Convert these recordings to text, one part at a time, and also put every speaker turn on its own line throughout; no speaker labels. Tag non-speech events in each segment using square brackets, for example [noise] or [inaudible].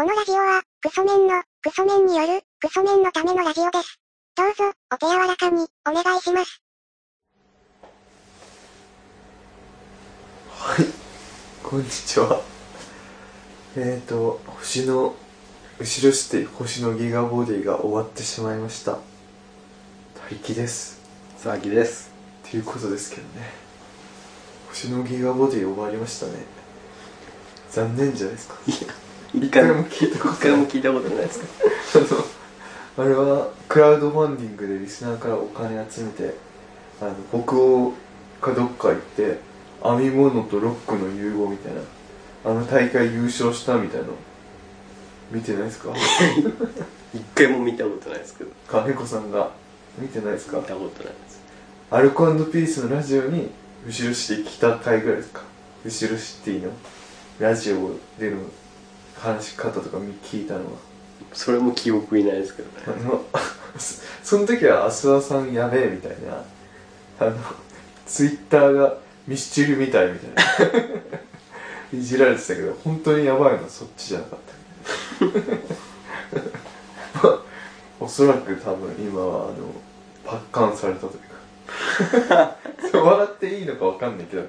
このラジオは、クソメンの、クソメンによる、クソメンのためのラジオです。どうぞ、お手柔らかに、お願いします。
はい、こんにちは。えーと、星の、後ろして星のギガボディが終わってしまいました。大気です。
佐々木です
っていうことですけどね。星のギガボディ終わりましたね。残念じゃないですか。
一
回も聞いたこと
一回も聞いたことないですか？
あれはクラウドファンディングでリスナーからお金集めて、あの、北欧かどっか行って、編み物とロックの融合みたいな、あの大会優勝したみたいなの、見てないですか？[laughs]
一回も見たことないですけど。
金子さんが。見てないですか？
見たことないです。
アルコピースのラジオに、後ろシティ来た回ぐらいですか？後ろシティのラジオでの話し方とか聞いたのは。
それも記憶にないですけどね
あの、そ [laughs] その時は、アスワさんやべえみたいな、あの、ツイッターがミスチルみたいみたいな、[laughs] いじられてたけど、本当にやばいのはそっちじゃなかった。まあ、おそらく多分今は、あの、パッカンされたというか、[laughs] 笑っていいのかわかんないけど、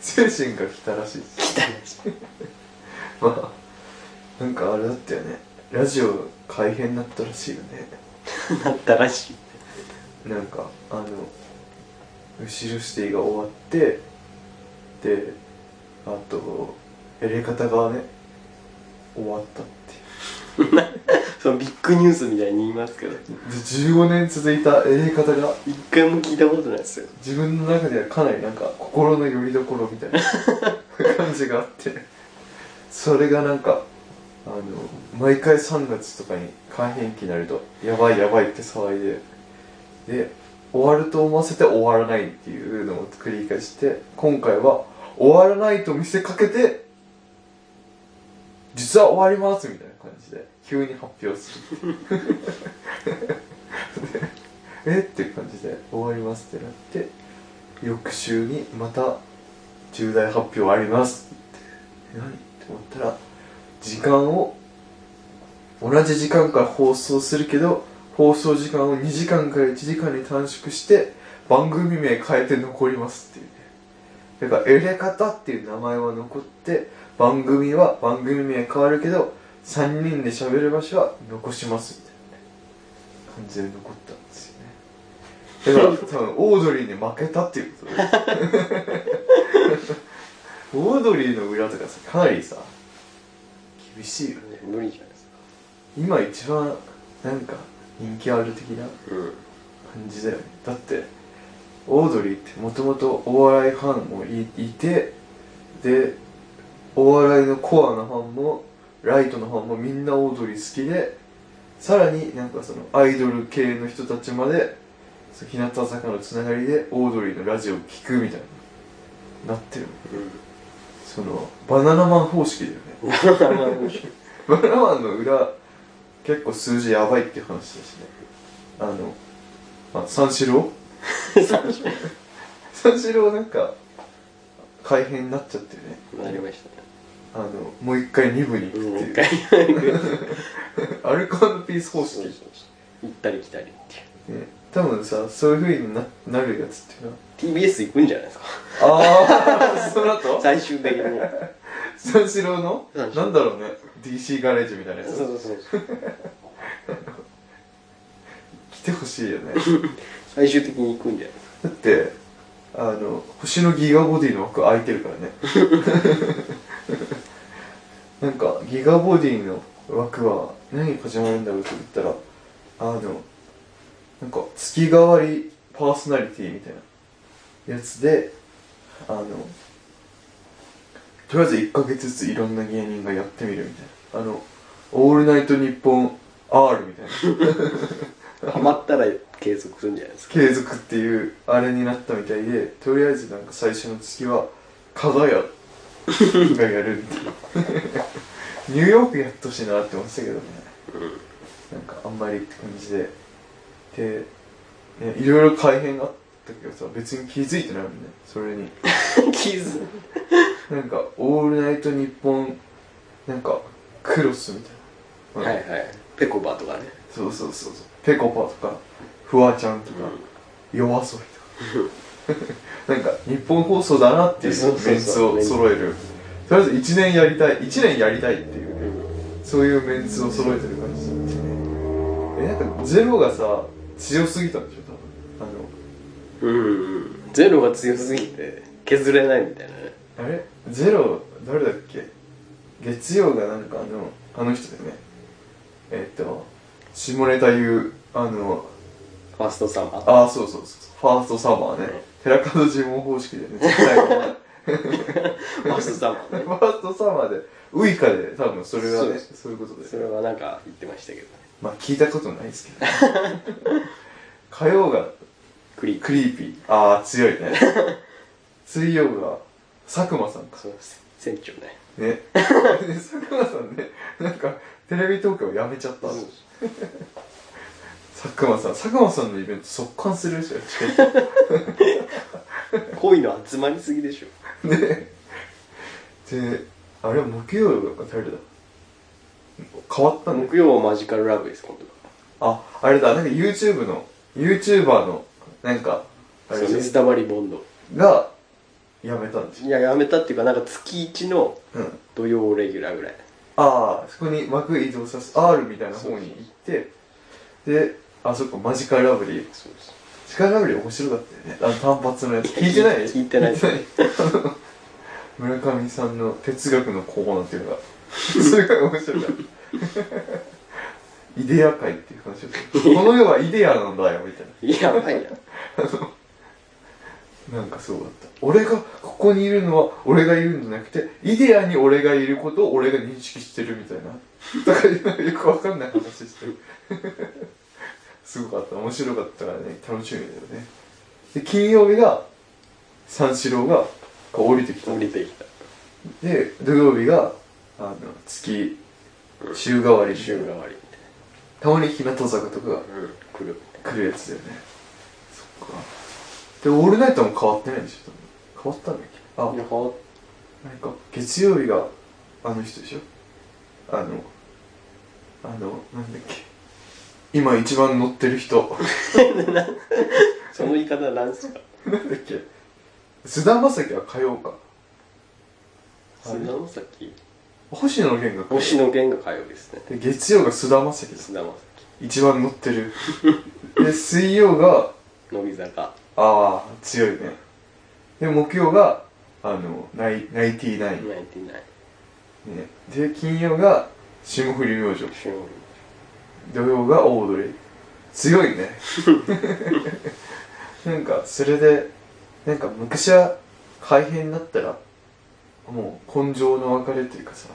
精神が来たらしいです。
来たらしい
まあ、なんかあれだったよね。ラジオ改編になったらしいよね。[laughs]
なったらしい
なんか、あの、後ろシティが終わって、で、あと、やり方がね、終わったっていう。[laughs]
そのビッグニュースみたいに言いますけど
で、15年続いたやり方が、
一回も聞いたことないですよ
自分の中ではかなりなんか、心の拠り所みたいな感じがあって、[laughs] それがなんか、あの、毎回3月とかに改編期になると、やばいやばいって騒いで、で、終わると思わせて終わらないっていうのを繰り返して、今回は終わらないと見せかけて、実は終わりますみたいな感じで、急に発表する。[laughs] えっていう感じで終わりますってなって、翌週にまた重大発表ありますって何？思ったら時間を同じ時間から放送するけど放送時間を2時間から1時間に短縮して番組名変えて残りますっていうね。だから「エレカタ」っていう名前は残って番組は番組名変わるけど3人で喋る場所は残しますみたいなね。感じで残ったんですよね。だから多分オードリーに負けたっていうことです。[laughs] オードリーの裏とかさかなりさ厳しいよね。
無理じゃないですか。
今一番なんか人気ある的な
うん
感じだよね。だってオードリーってもともとお笑いファンもいいてでお笑いのコアなファンもライトのファンもみんなオードリー好きでさらになんかそのアイドル系の人たちまで日向坂のつながりでオードリーのラジオを聴くみたいななってるそのバナナマン方式だよね。バナナマンの裏結構数字やばいって話だしね。あの、まあ、三四郎？三四郎。なんか改編になっちゃってるね。
うんなりました。ね
あのもう一回二部に行くって
回
いう、[laughs] アルコピース方式。
行ったり来たりっていう。
ね多分さそういう風にななるやつっていうの。は
TBS 行くんじゃないですか。
ああその後？[laughs]
最終的に。[laughs]
三四郎の？
三四郎。
なんだろうね。DC ガレージみたいなやつ。
そうそうそう
来てほしいよね。[laughs]
最終的に行くんじゃない。ですか
だってあの星のギガボディの枠空いてるからね。なんかギガボディの枠は何始まるんだろうと言ったらあのなんか月替わりパーソナリティみたいなやつであのとりあえず1ヶ月ずついろんな芸人がやってみるみたいな。あの「オールナイトニッポン R」みたいな。
ハマったら継続するんじゃないですか。
継続っていうあれになったみたいでとりあえずなんか最初の月は加賀屋がやるっていう。[laughs] ニューヨークやってほしいなって思ってたけどね。なんかあんまりって感じでで、ね、いろいろ改変があったけどさ別に気づいてないもんね。それに。[laughs]
気づ
なんか「オールナイトニッポン」なんかクロスみたいな、
はいはい。ペコバとかね。
そうそうそうそう。ペコパとかフワちゃんとか、夜遊びとか。[laughs] なんか日本放送だなってい
そう
メンツを揃える。とりあえず1年やりたい1年やりたいっていうね。そういうメンツを揃えてる感じ。えなんかゼロがさ強すぎたんでしょ多分。
うん。うんゼロが強すぎて削れないみたいなね。
あのあれ？ゼロ誰だっけ？月曜がなんかあのあの人だよね。えっと下ネタ言うあの
ファーストサマー。
ああそうそうそう。ファーストサマーね。寺門呪文方式でね。絶対にね
ファーストサマー。ね [laughs]
ファーストサマーでウイカで多分それはね
そう
そういうことで
それはなんか言ってましたけど。ね
まあ聞いたことないですけど。[laughs] 火曜が
クリー
クリーピー。ああ強いね。水曜が佐久間さんか。
そうです船長ね。
ね。佐久間さんねなんかテレビ東京辞めちゃった。
う。ん
佐久間さん。佐久間さんのイベント即完するでしょ [laughs]
恋の集まりすぎでしょ。
ね。であれ木曜が誰だ変わったの？
木曜はマジカルラブです今度
ああれだなんか YouTube の YouTuber のなんか
水溜りボンド
ょが辞めたんでし
いややめたっていうかなんか月1の土曜レギュラーぐらい。
ああそこに幕移動させ R みたいな方に行ってであそっかマジカルラブリー。
そうです。
マジカルラブリー面白かったよね。あの単発のやつ。聞いてない？
聞いてない。
聞あの [laughs] 村上さんの哲学のコーナーっていうのがそれが面白かったイデア界っていう話をしてこの世はイデアなんだよみたい [laughs]
やばいや
な [laughs] なんかそうだった。俺がここにいるのは俺がいるんじゃなくてイデアに俺がいることを俺が認識してるみたいな。だからよくわかんない話してる。[laughs] すごかった。面白かったからね。楽しみだよね。で金曜日が三四郎がこう降りてきた。
降りてきた。
で土曜日があの月週替わり
週替わり。み
たまに日向坂とかが
来る
来るやつだよね。そっか。でオールナイトも変わってないでしょ多分変わったんだっけ？あ
いや変わっ
なんか月曜日があの人でしょ？あのあのなんだっけ？今一番乗ってる人。
その言い方は何ですか。
なんだっけ？菅田将暉は火曜か。
菅田将暉？
星野源が火曜
星野源が火曜日ですね。
で月曜が菅田将暉。だ
菅田将
一番乗ってる。[laughs] で水曜が
暉乃木坂。
ああ強いね。で木曜があのナイナイティ
ナイン、ティナイン。
で金曜が霜降り明星。
週
土曜がオードリー。強いね。[laughs] なんかそれでなんか昔は改変になったらもう根性の別れっていうかさ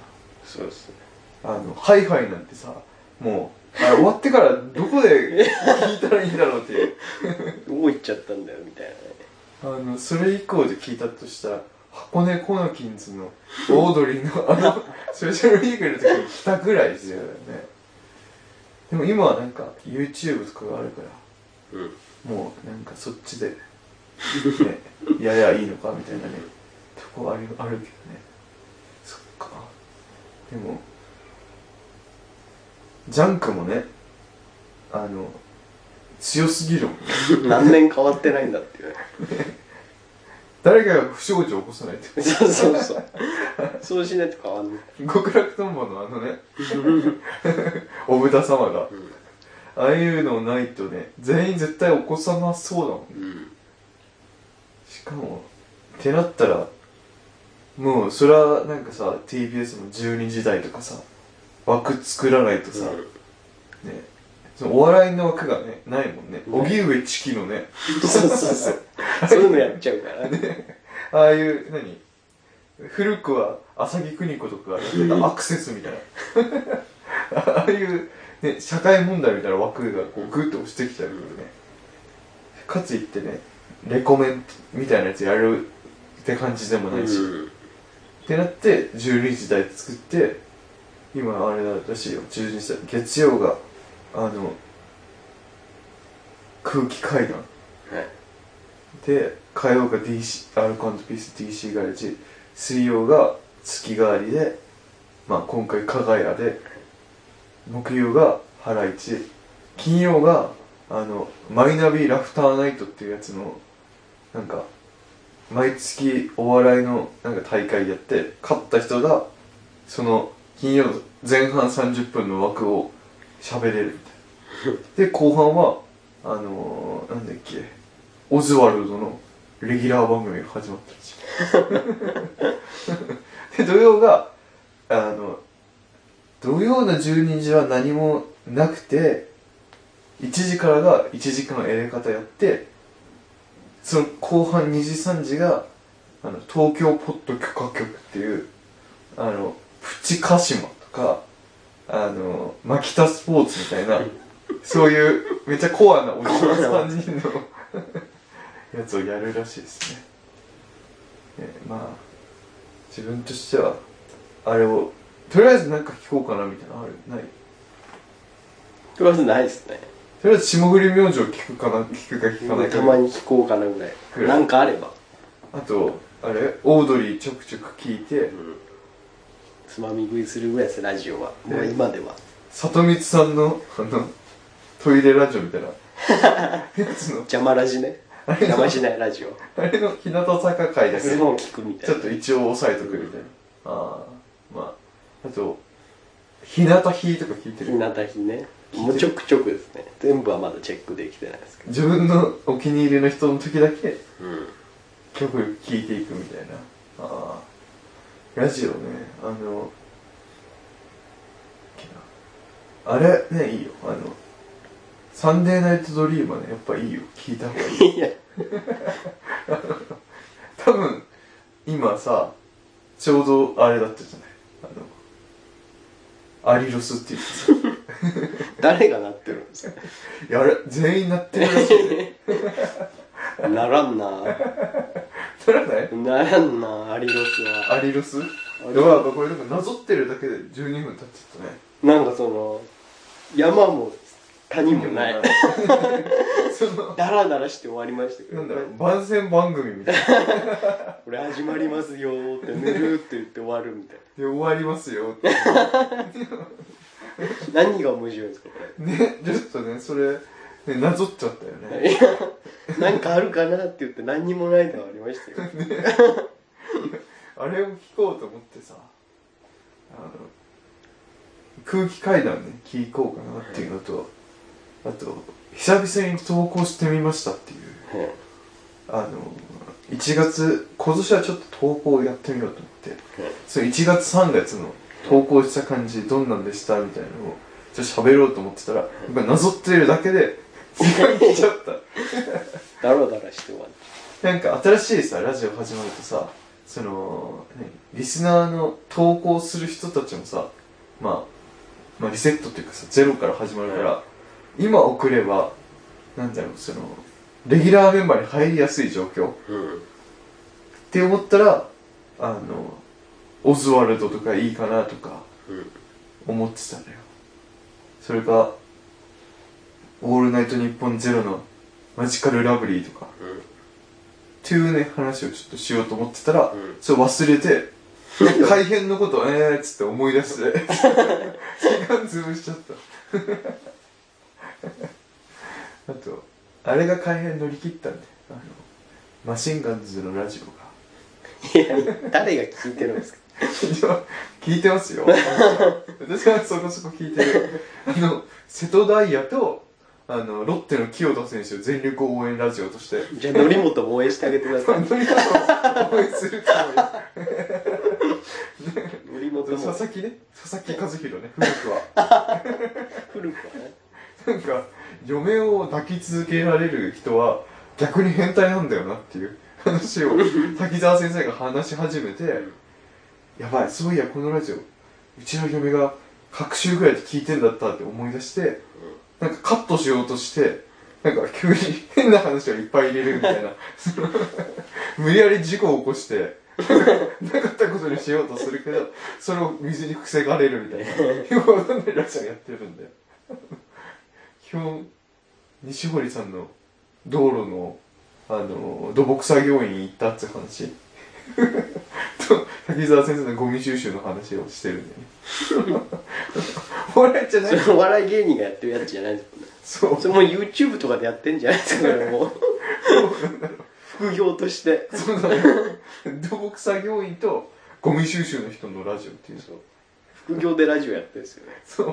そうですね。
あのハイハイなんてさもうあれ終わってからどこで聞いたらいいんだろうっていう。[laughs]
どこ行っちゃったんだよみたいなね。
あのそれ以降で聞いたとしたら箱根コナキンズのオードリーのあの [laughs] スペシャルリーグの時に来たぐらいですよね。でも今はなんか YouTube とかがあるから
うん。
もうなんかそっちでねやりゃいいのかみたいなねとこあるあるけどね。そっか。でもジャンクもねあの強すぎる。もんね
何年変わってないんだっていう。ね [laughs]
誰かが不祥事を起こさないと。[laughs]
そうそうそう。そうしないと変わんない。
極楽とんぼのあのね。[laughs] おぶた様が。ああいうのないとね全員絶対起こさなそうだもん。
うん。
しかもってなったらもうそれはなんかさ TBS の12時台とかさ枠作らないとさ、ねそのお笑いの枠がねないもんね。荻上チキのね。
そうそうそう。[laughs] そういうのやっちゃうから。ね。
ああいう何？古くは浅木邦子とかがやってたアクセスみたいな。[laughs] ああいう、ね、社会問題みたいな枠がこうグッと押してきちゃうからね。かついってねレコメントみたいなやつやるって感じでもないし、
うん
ってなって12時台作って今あれらしいよ。12時台。月曜があの空気階段。
はい。
で火曜が DC アルコピース DC ガレージ水曜が月替わりでまあ今回加賀屋で木曜がハライチ。金曜があのマイナビラフターナイトっていうやつのなんか毎月お笑いのなんか大会やって勝った人がその金曜前半30分の枠を喋れるみたいな。で後半はあのー、なんだっけオズワルドのレギュラー番組が始まったんですよで土曜があの土曜の12時は何もなくて1時からが1時間やり方やってその後半2時3時があの東京ポッド許可局っていうあのプチカシマとかあのマキタスポーツみたいなそういうめっちゃコアなおじさん3人の [laughs] やつをやるらしいですね。ねまあ自分としてはあれをとりあえずなんか聞こうかなみたいなのある？ない？
とりあえずないですね
とりあえず霜降り明星聞くかな聞くか聞かないか。
たまに聞こうかなぐらい。
ぐらい。
なんかあれば。
あとあれ？オードリーちょくちょく聞いて。
つまみ食いするぐらいですラジオは。もう
ね
今では。
里光さんのあのトイレラジオみたいな。[laughs] やつの。
邪魔ラジね。
あれの
邪魔しないラジオ。
あれの日向坂会だけ。
それも聞くみたいな。
ちょっと一応押さえとくみたいな。ああまあ。あと日向日とか聞いてる？
日向日ねもうちょくちょくですね。全部はまだチェックできてないですけ
自分のお気に入りの人の時だけ
どうん。
曲聴いていくみたいな。ああラジオね。あのあれねいいよ。あの「サンデーナイトドリーマー」ねやっぱいいよ。聞いた方がいい。[laughs]
いや。[laughs]
多分今さちょうどあれだったじゃない。あのアリロスって言ってさ [laughs]
誰がなってるんですか？
いやあれ全員なってるらしいね [laughs]
ならんな。
ならない？
ならんなアリロスは。
アリロス？い
リ
やこれなんかなぞってるだけで12分経っちゃったね。
なんかその山も谷もない。[laughs]
その
ダラダラして終わりましたけど
なんだろう番宣番組みたいな。
これ始まりますよーってぬるーって言って終わるみたい
で終わりますよって。
な [laughs] 何が面白いんですかこ
ねちょっとねそれ、ね、なぞっちゃったよね。
れいやなんかあるかなって言って何にもないのありましたよ。[laughs]
あれを聞こうと思ってさあの空気階段ね聞こうかなっていうのとあと久々に投稿してみましたっていう。
はい
あの1月今年はちょっと投稿をやってみようと思って。その1月3月の投稿した感じどんなんでしたみたいなのをちょっと喋ろうと思ってたらやっぱなぞってるだけで時間来ちゃった。
ダラダラして終わる。
なんか新しいさラジオ始まるとさその、ね、リスナーの投稿する人たちもさ、まあ、まあリセットっていうかさゼロから始まるから、今送ればなんだろうそのレギュラーメンバーに入りやすい状況
うん。
って思ったらあのオズワルドとかいいかなとか
うん。
思ってたのよ。それか「オールナイトニッポンゼロのマジカルラブリーとか。っていうね話をちょっとしようと思ってたら、
うん。
それ忘れて [laughs] 改編のことをえーっつって思い出して時間潰しちゃった。[laughs] あとあれが改編乗り切ったんであのマシンガンズのラジオが。
いや誰が聞いてるんですか？
聞いてますよ。私はそこそこ聞いてる。あの瀬戸大也とあのロッテの清田選手を全力応援ラジオとして。
じゃあ則本も応援してあげてください。
とにかく応援するつもり。
則本も。
佐々木ね佐々木和弘ね。古くは。[laughs]
古くはね。
なんか嫁を抱き続けられる人は逆に変態なんだよなっていう話を [laughs] 滝沢先生が話し始めてやばいそういやこのラジオうちの嫁が各週ぐらいで聞いてんだったって思い出してなんかカットしようとしてなんか急に変な話をいっぱい入れるみたいな。[laughs] 無理やり事故を起こしてなかったことにしようとするけどそれを水に防がれるみたいな。よくわかんないラジオやってるんだよ基本西堀さんの道路のあの土木作業員行ったって話 [laughs] と滝沢先生のゴミ収集の話をしてるんだよね。お [laughs] 笑いじゃない。
それお笑い芸人がやってるやつじゃないですもんね。
そう。
それもう YouTube とかでやってんじゃないですかも。う。副業として。
そうだね土木作業員とゴミ収集の人のラジオっていう。
そう。副業でラジオやってるんですよね。
そ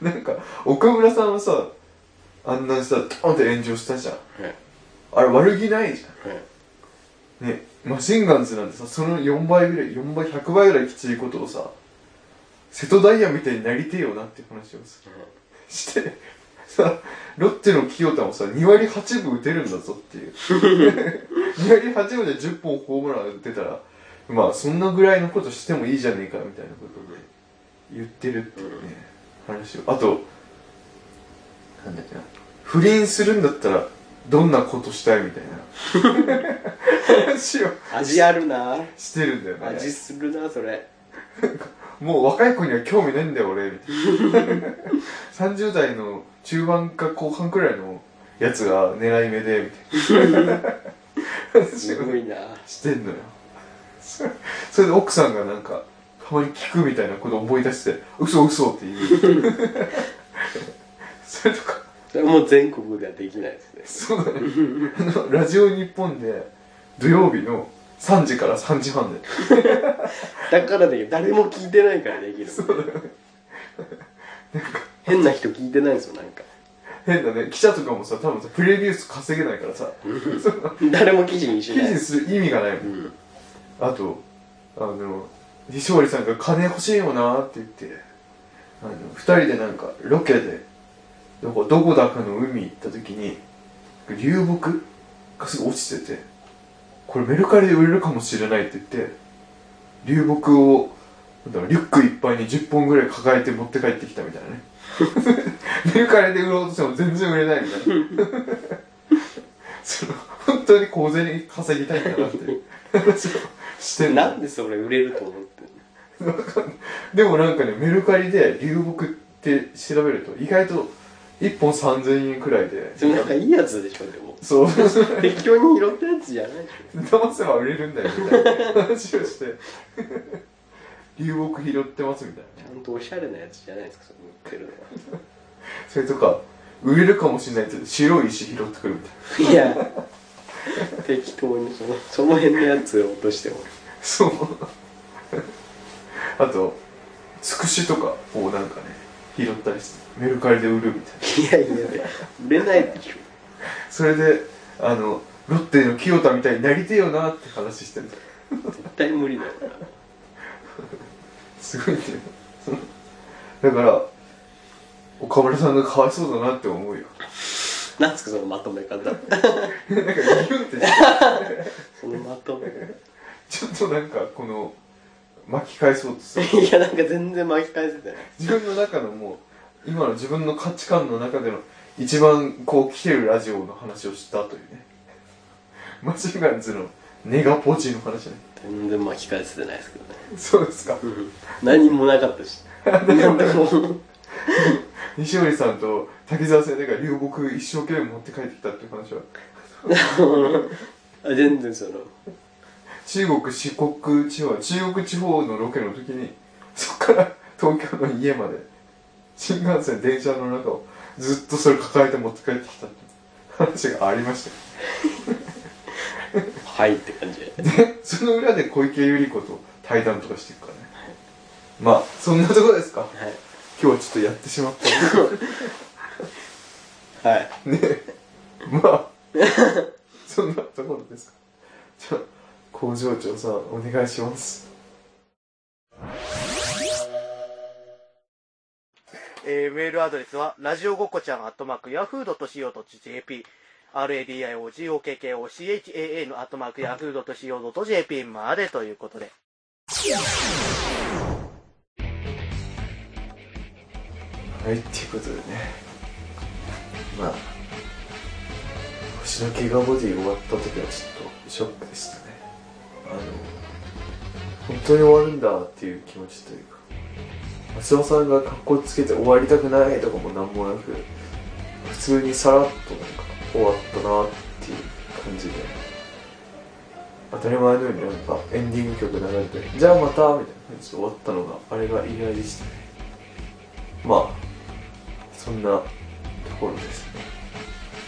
う。なんか岡村さんはさあんなさドーンって炎上したじゃん。
はい。
あれ悪気ないじ
はい。
ゃんねマシンガンズなんてさその4倍ぐらい4倍100倍ぐらいきついことをさ瀬戸大也みたいになりてえよなっていう話をさしてさロッテの清田もさ2割8分打てるんだぞっていう。2割8分で10本ホームラン打ってたらまあそんなぐらいのことしてもいいじゃねえかみたいなことで言ってるっていうね、話を。あとなんだっけな。不倫するんだったらどんなことしたいみたいな。話を
味あるな。
してるんだよね。
味するなそれ。
もう若い子には興味ないんだよ俺。みたいな30代の中盤か後半くらいのやつが狙い目でみたいな。
すごいな。
してんのよ。そそれで奥さんがなんかたまに聞くみたいなことを思い出して嘘嘘って言う。[laughs] それとか
それはもう全国ではできないですね。
そうだね。あのラジオ日本で土曜日の3時から3時半で。
だからで誰も聞いてないからできる。
そうだよね。
変な人聞いてないんですよなんか。
変だね。記者とかもさ多分さプレビュース稼げないからさ。
誰も記事にし
記
ない。
事にする意味がないもん。
うん。
あとあの西堀さんが金欲しいよなって言ってあの二人でなんかロケでどこどこだかの海行った時に流木がすぐ落ちててこれメルカリで売れるかもしれないって言って流木をなんだろうリュックいっぱいに10本ぐらい抱えて持って帰ってきたみたいなね。[laughs] メルカリで売ろうとしても全然売れないみたいな。[laughs] その本当に小銭稼ぎたいんだなって。いう話をしてんの。
なんでそれ売れると思って [laughs]
でもなんかねメルカリで流木って調べると意外と1本3000円くらいで。
それなんかいいやつでしょでも。
そう。
適当に拾ったやつじゃない
騙せば売れるんだよみたいな話をして。流木拾ってますみたいな。
ちゃんとおしゃれなやつじゃないですかそれ売ってるのは。
それとか売れるかもしれないって白い石拾ってくるみたいな。い
や。適当にそのその辺のやつを落としても
そう。あとつくしとかをなんかね拾ったりしてメルカリで売るみたいな。い
やいや売れないでしょ。
それであのロッテの清田みたいになりてえよなって話してる
絶対無理だよな。
すごいんだから岡村さんがかわいそうだなって思うよ。
なんですかそのまとめ方。[laughs]
なんかギュンってして [laughs]
そのまとめ。
ちょっとなんかこの巻き返そうとする。
いやなんか全然巻き返せてない。
自分の中のもう今の自分の価値観の中での一番こう来てるラジオの話をしたというね。マシンガンズのネガポジの話ね。
全然巻き返せてないですけどね。
そうですか。
何もなかったし。なんでも。[laughs]
西織さんと滝沢先生が流木一生懸命持って帰ってきたっていう話は。[laughs]
あ全然その
中国四国地方中国地方のロケの時に [laughs] そっから東京の家まで新幹線電車の中をずっとそれ抱えて持って帰ってきたって話がありました。よ
はいって感じ。で
でその裏で小池百合子と対談とかしてるからね。まあそんなところですか。
はい。
今日はちょっとやってしまった。
はい。
ね。まあそんなところですか。じゃあ工場長さんお願いします。
えーメールアドレスは、ラジオごっこちゃん、アットマーク、ヤフー .co.jp、radiogokochan、アットマーク、ヤフー .co.jp までということで。
はいっていうことでね。まあ星の怪我ボディ終わった時はちょっとショックでしたねあの本当に終わるんだっていう気持ちというか。松尾さんが格好つけて終わりたくないとかもなんもなく普通にさらっとなんか終わったなっていう感じで。当たり前のようになんかエンディング曲流れてじゃあまたみたいな感じで終わったのがあれが意外でしたね。まあそんなところですね。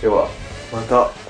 ではまた。